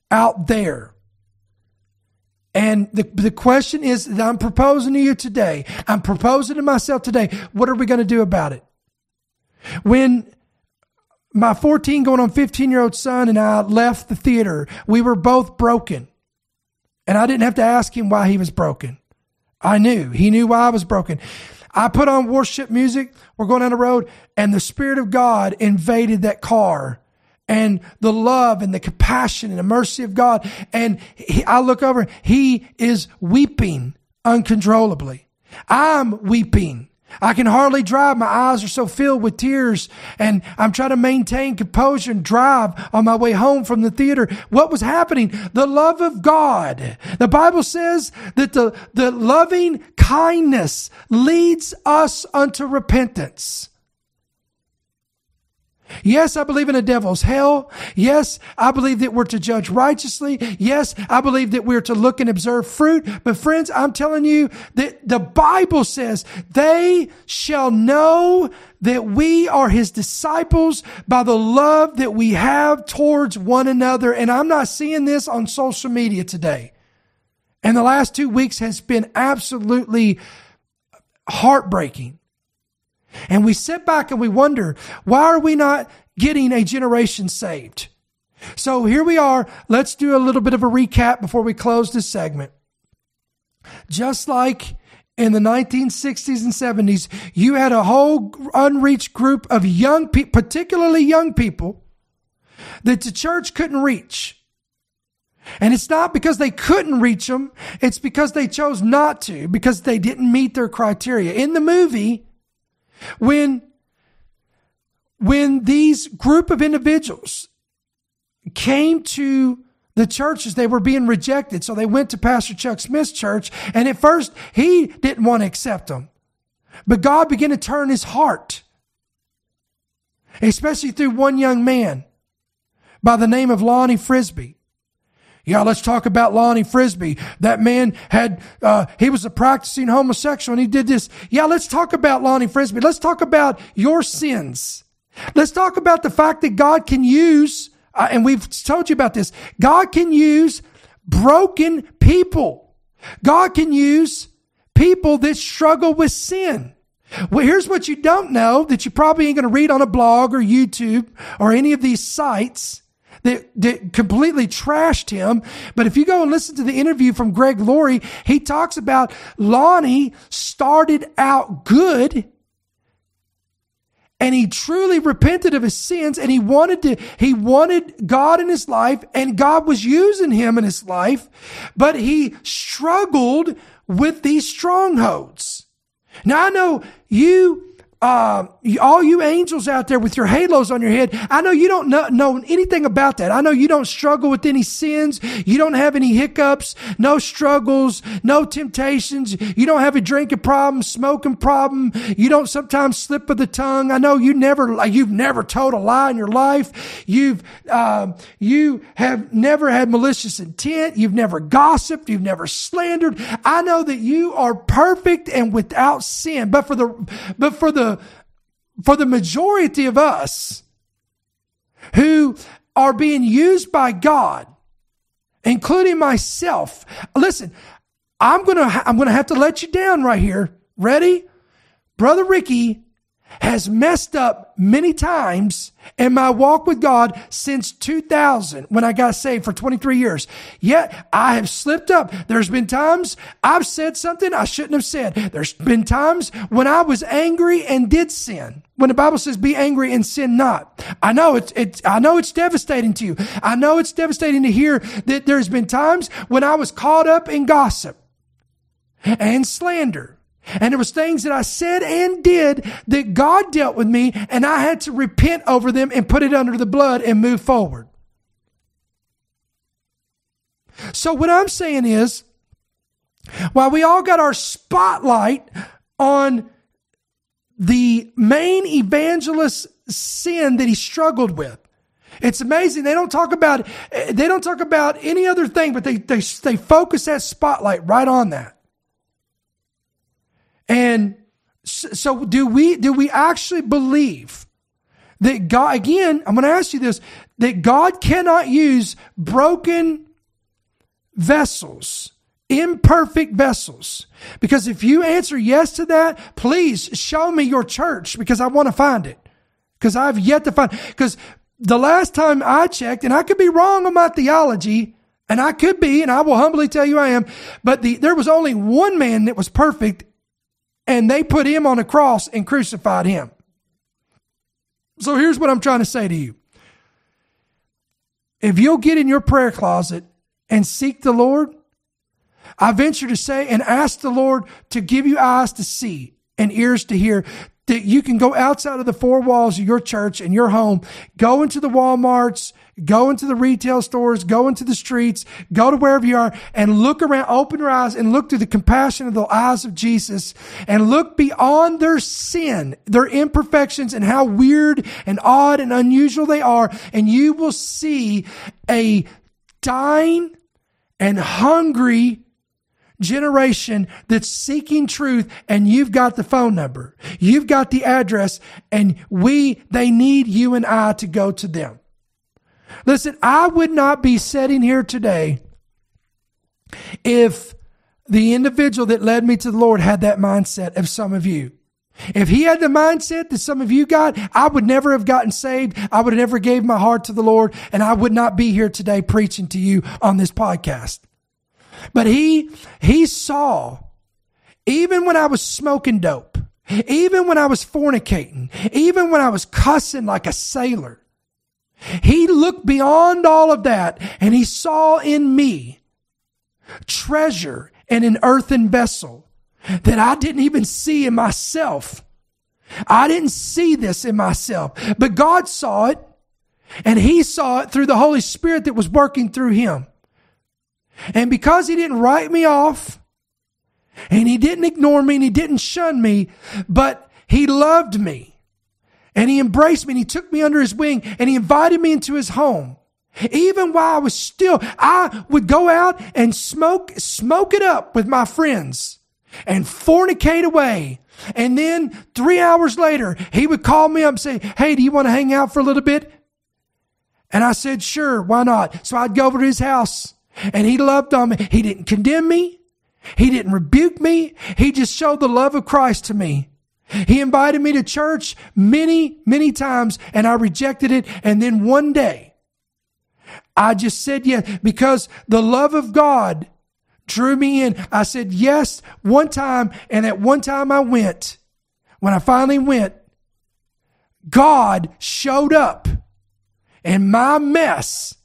out there. And the, the question is that I'm proposing to you today. I'm proposing to myself today. What are we going to do about it? When my 14 going on 15 year old son and I left the theater, we were both broken. And I didn't have to ask him why he was broken. I knew. He knew why I was broken. I put on worship music. We're going down the road, and the Spirit of God invaded that car. And the love and the compassion and the mercy of God. And he, I look over, he is weeping uncontrollably. I'm weeping. I can hardly drive. My eyes are so filled with tears and I'm trying to maintain composure and drive on my way home from the theater. What was happening? The love of God. The Bible says that the, the loving kindness leads us unto repentance. Yes, I believe in a devil's hell. Yes, I believe that we're to judge righteously. Yes, I believe that we're to look and observe fruit. But friends, I'm telling you that the Bible says they shall know that we are his disciples by the love that we have towards one another. And I'm not seeing this on social media today. And the last two weeks has been absolutely heartbreaking. And we sit back and we wonder, why are we not getting a generation saved? So here we are. Let's do a little bit of a recap before we close this segment. Just like in the 1960s and 70s, you had a whole unreached group of young people, particularly young people, that the church couldn't reach. And it's not because they couldn't reach them. It's because they chose not to, because they didn't meet their criteria. In the movie, when, when these group of individuals came to the churches, they were being rejected. So they went to Pastor Chuck Smith's church. And at first, he didn't want to accept them. But God began to turn his heart, especially through one young man by the name of Lonnie Frisbee. Yeah, let's talk about Lonnie Frisbee. That man had, uh, he was a practicing homosexual and he did this. Yeah, let's talk about Lonnie Frisbee. Let's talk about your sins. Let's talk about the fact that God can use, uh, and we've told you about this, God can use broken people. God can use people that struggle with sin. Well, here's what you don't know that you probably ain't going to read on a blog or YouTube or any of these sites that, that completely trashed him. But if you go and listen to the interview from Greg Laurie, he talks about Lonnie started out good and he truly repented of his sins and he wanted to he wanted God in his life and God was using him in his life but he struggled with these strongholds now I know you uh, all you angels out there with your halos on your head, I know you don't know, know, anything about that. I know you don't struggle with any sins. You don't have any hiccups, no struggles, no temptations. You don't have a drinking problem, smoking problem. You don't sometimes slip of the tongue. I know you never, you've never told a lie in your life. You've, uh, you have never had malicious intent. You've never gossiped. You've never slandered. I know that you are perfect and without sin. But for the, but for the, for the majority of us who are being used by God, including myself. Listen, I'm going to, I'm going to have to let you down right here. Ready? Brother Ricky has messed up many times in my walk with God since 2000 when I got saved for 23 years. Yet I have slipped up. There's been times I've said something I shouldn't have said. There's been times when I was angry and did sin. When the Bible says be angry and sin not. I know it's, it's, I know it's devastating to you. I know it's devastating to hear that there's been times when I was caught up in gossip and slander and it was things that I said and did that God dealt with me and I had to repent over them and put it under the blood and move forward. So what I'm saying is, while we all got our spotlight on the main evangelist sin that he struggled with, it's amazing. They don't talk about, they don't talk about any other thing, but they, they, they focus that spotlight right on that. And so do we, do we actually believe that God, again, I'm going to ask you this, that God cannot use broken vessels, imperfect vessels. Because if you answer yes to that, please show me your church because I want to find it. Because I've yet to find, because the last time I checked, and I could be wrong on my theology, and I could be, and I will humbly tell you I am, but the, there was only one man that was perfect, and they put him on a cross and crucified him. So here's what I'm trying to say to you. If you'll get in your prayer closet and seek the Lord, I venture to say and ask the Lord to give you eyes to see and ears to hear that you can go outside of the four walls of your church and your home, go into the Walmarts, go into the retail stores, go into the streets, go to wherever you are and look around, open your eyes and look through the compassion of the eyes of Jesus and look beyond their sin, their imperfections and how weird and odd and unusual they are. And you will see a dying and hungry generation that's seeking truth and you've got the phone number. You've got the address and we, they need you and I to go to them. Listen, I would not be sitting here today if the individual that led me to the Lord had that mindset of some of you. If he had the mindset that some of you got, I would never have gotten saved. I would have never gave my heart to the Lord and I would not be here today preaching to you on this podcast. But he, he saw, even when I was smoking dope, even when I was fornicating, even when I was cussing like a sailor, he looked beyond all of that and he saw in me treasure in an earthen vessel that I didn't even see in myself. I didn't see this in myself, but God saw it and he saw it through the Holy Spirit that was working through him. And because he didn't write me off and he didn't ignore me and he didn't shun me, but he loved me and he embraced me and he took me under his wing and he invited me into his home. Even while I was still, I would go out and smoke, smoke it up with my friends and fornicate away. And then three hours later, he would call me up and say, Hey, do you want to hang out for a little bit? And I said, sure, why not? So I'd go over to his house and he loved on me. He didn't condemn me. He didn't rebuke me. He just showed the love of Christ to me. He invited me to church many, many times and I rejected it. And then one day I just said yes because the love of God drew me in. I said yes one time. And at one time I went, when I finally went, God showed up in my mess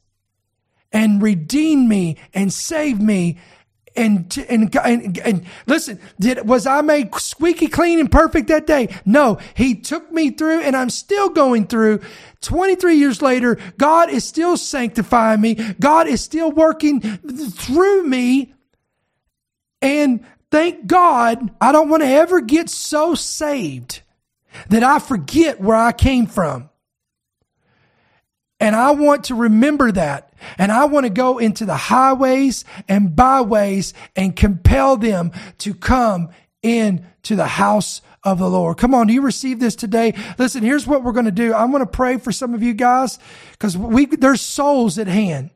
and redeemed me and saved me and, and, and, and, listen, did, was I made squeaky clean and perfect that day? No, he took me through and I'm still going through 23 years later. God is still sanctifying me. God is still working through me. And thank God, I don't want to ever get so saved that I forget where I came from. And I want to remember that. And I want to go into the highways and byways and compel them to come into the house of the Lord. Come on, do you receive this today? Listen, here's what we're going to do. I'm going to pray for some of you guys because we, there's souls at hand.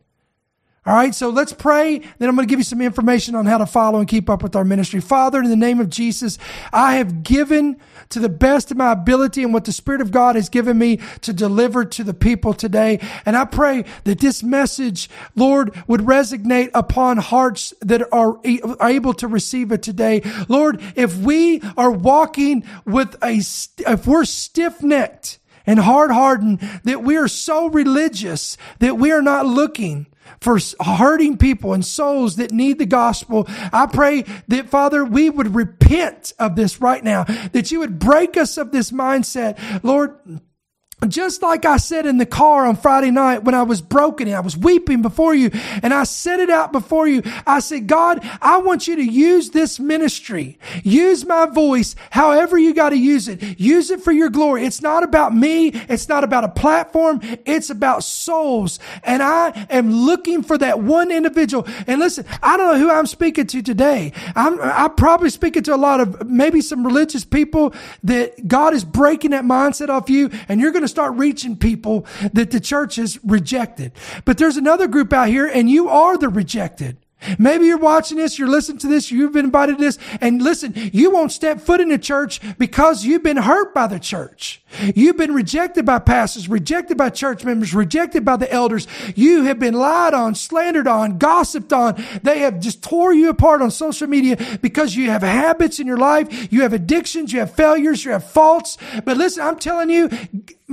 All right, so let's pray. Then I'm going to give you some information on how to follow and keep up with our ministry. Father, in the name of Jesus, I have given to the best of my ability and what the Spirit of God has given me to deliver to the people today. And I pray that this message, Lord, would resonate upon hearts that are able to receive it today. Lord, if we are walking with a, if we're stiff necked, and hard hardened that we are so religious that we are not looking for hurting people and souls that need the gospel. I pray that Father, we would repent of this right now, that you would break us of this mindset. Lord, just like I said in the car on Friday night when I was broken and I was weeping before you and I said it out before you. I said, God, I want you to use this ministry. Use my voice however you got to use it. Use it for your glory. It's not about me. It's not about a platform. It's about souls. And I am looking for that one individual. And listen, I don't know who I'm speaking to today. I'm, I'm probably speaking to a lot of maybe some religious people that God is breaking that mindset off you and you're going to start reaching people that the church has rejected. But there's another group out here and you are the rejected. Maybe you're watching this, you're listening to this, you've been invited to this, and listen, you won't step foot in the church because you've been hurt by the church. You've been rejected by pastors, rejected by church members, rejected by the elders. You have been lied on, slandered on, gossiped on. They have just tore you apart on social media because you have habits in your life, you have addictions, you have failures, you have faults. But listen, I'm telling you,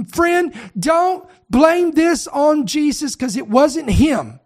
friend, don't blame this on Jesus because it wasn't him.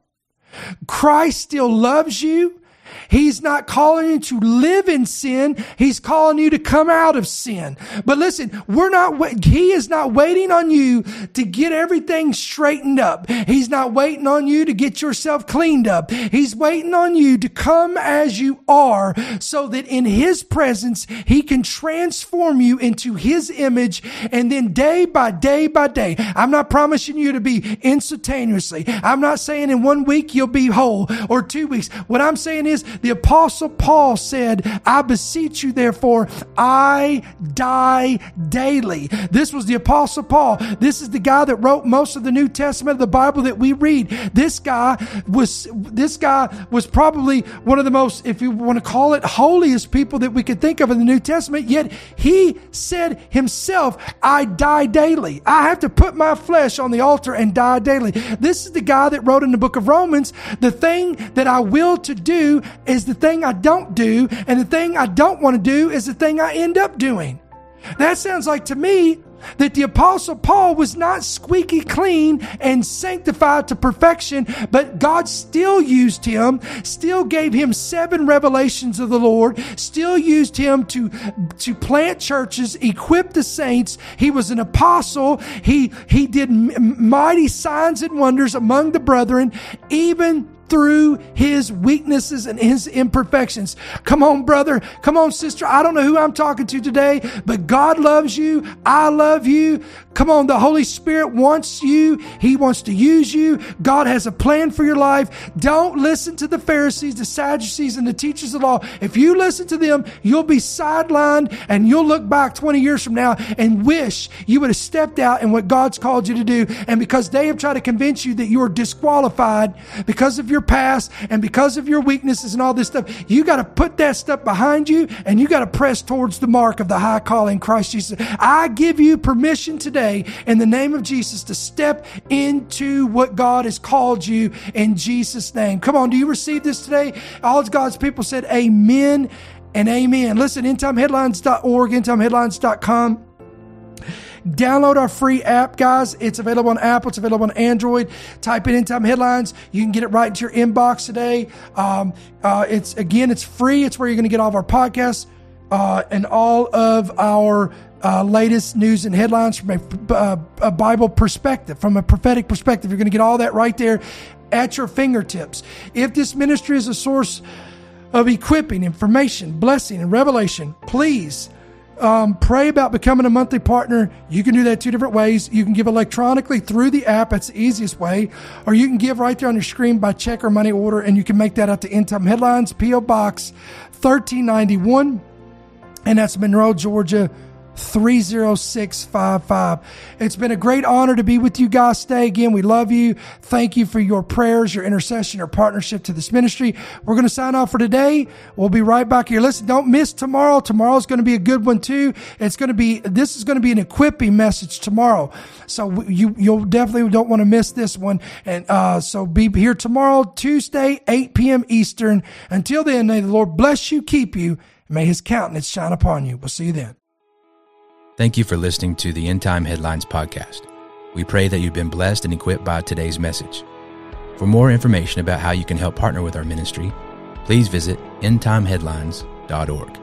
Christ still loves you. He's not calling you to live in sin. He's calling you to come out of sin. But listen, we're not, he is not waiting on you to get everything straightened up. He's not waiting on you to get yourself cleaned up. He's waiting on you to come as you are so that in his presence, he can transform you into his image. And then day by day by day, I'm not promising you to be instantaneously. I'm not saying in one week you'll be whole or two weeks. What I'm saying is the apostle Paul said, I beseech you therefore, I die daily. This was the apostle Paul. This is the guy that wrote most of the New Testament of the Bible that we read. This guy was, this guy was probably one of the most, if you want to call it, holiest people that we could think of in the New Testament. Yet he said himself, I die daily. I have to put my flesh on the altar and die daily. This is the guy that wrote in the book of Romans, the thing that I will to do is the thing I don't do, and the thing I don't want to do is the thing I end up doing. That sounds like to me that the apostle Paul was not squeaky clean and sanctified to perfection, but God still used him, still gave him seven revelations of the Lord, still used him to, to plant churches, equip the saints. He was an apostle. He, he did mighty signs and wonders among the brethren, even through his weaknesses and his imperfections. Come on, brother. Come on, sister. I don't know who I'm talking to today, but God loves you. I love you. Come on. The Holy Spirit wants you. He wants to use you. God has a plan for your life. Don't listen to the Pharisees, the Sadducees, and the teachers of law. If you listen to them, you'll be sidelined and you'll look back 20 years from now and wish you would have stepped out in what God's called you to do. And because they have tried to convince you that you're disqualified because of your your past and because of your weaknesses and all this stuff, you got to put that stuff behind you and you got to press towards the mark of the high calling Christ Jesus. I give you permission today in the name of Jesus to step into what God has called you in Jesus' name. Come on, do you receive this today? All God's people said amen and amen. Listen, endtimeheadlines.org, endtimeheadlines.com. Download our free app, guys. It's available on Apple, it's available on Android. Type in Time Headlines. You can get it right into your inbox today. Um, uh, it's again, it's free. It's where you're going to get all of our podcasts uh, and all of our uh, latest news and headlines from a, uh, a, Bible perspective, from a prophetic perspective. You're going to get all that right there at your fingertips. If this ministry is a source of equipping, information, blessing, and revelation, please um, pray about becoming a monthly partner. You can do that two different ways. You can give electronically through the app. That's the easiest way. Or you can give right there on your screen by check or money order, and you can make that out to End Time Headlines, P.O. Box 1391. And that's Monroe, Georgia 30655. It's been a great honor to be with you guys today. Again, we love you. Thank you for your prayers, your intercession, your partnership to this ministry. We're going to sign off for today. We'll be right back here. Listen, don't miss tomorrow. Tomorrow's going to be a good one too. It's going to be, this is going to be an equipping message tomorrow. So you, you'll definitely don't want to miss this one. And, uh, so be here tomorrow, Tuesday, 8 p.m. Eastern. Until then, may the Lord bless you, keep you, and may his countenance shine upon you. We'll see you then. Thank you for listening to the End Time Headlines podcast. We pray that you've been blessed and equipped by today's message. For more information about how you can help partner with our ministry, please visit endtimeheadlines.org.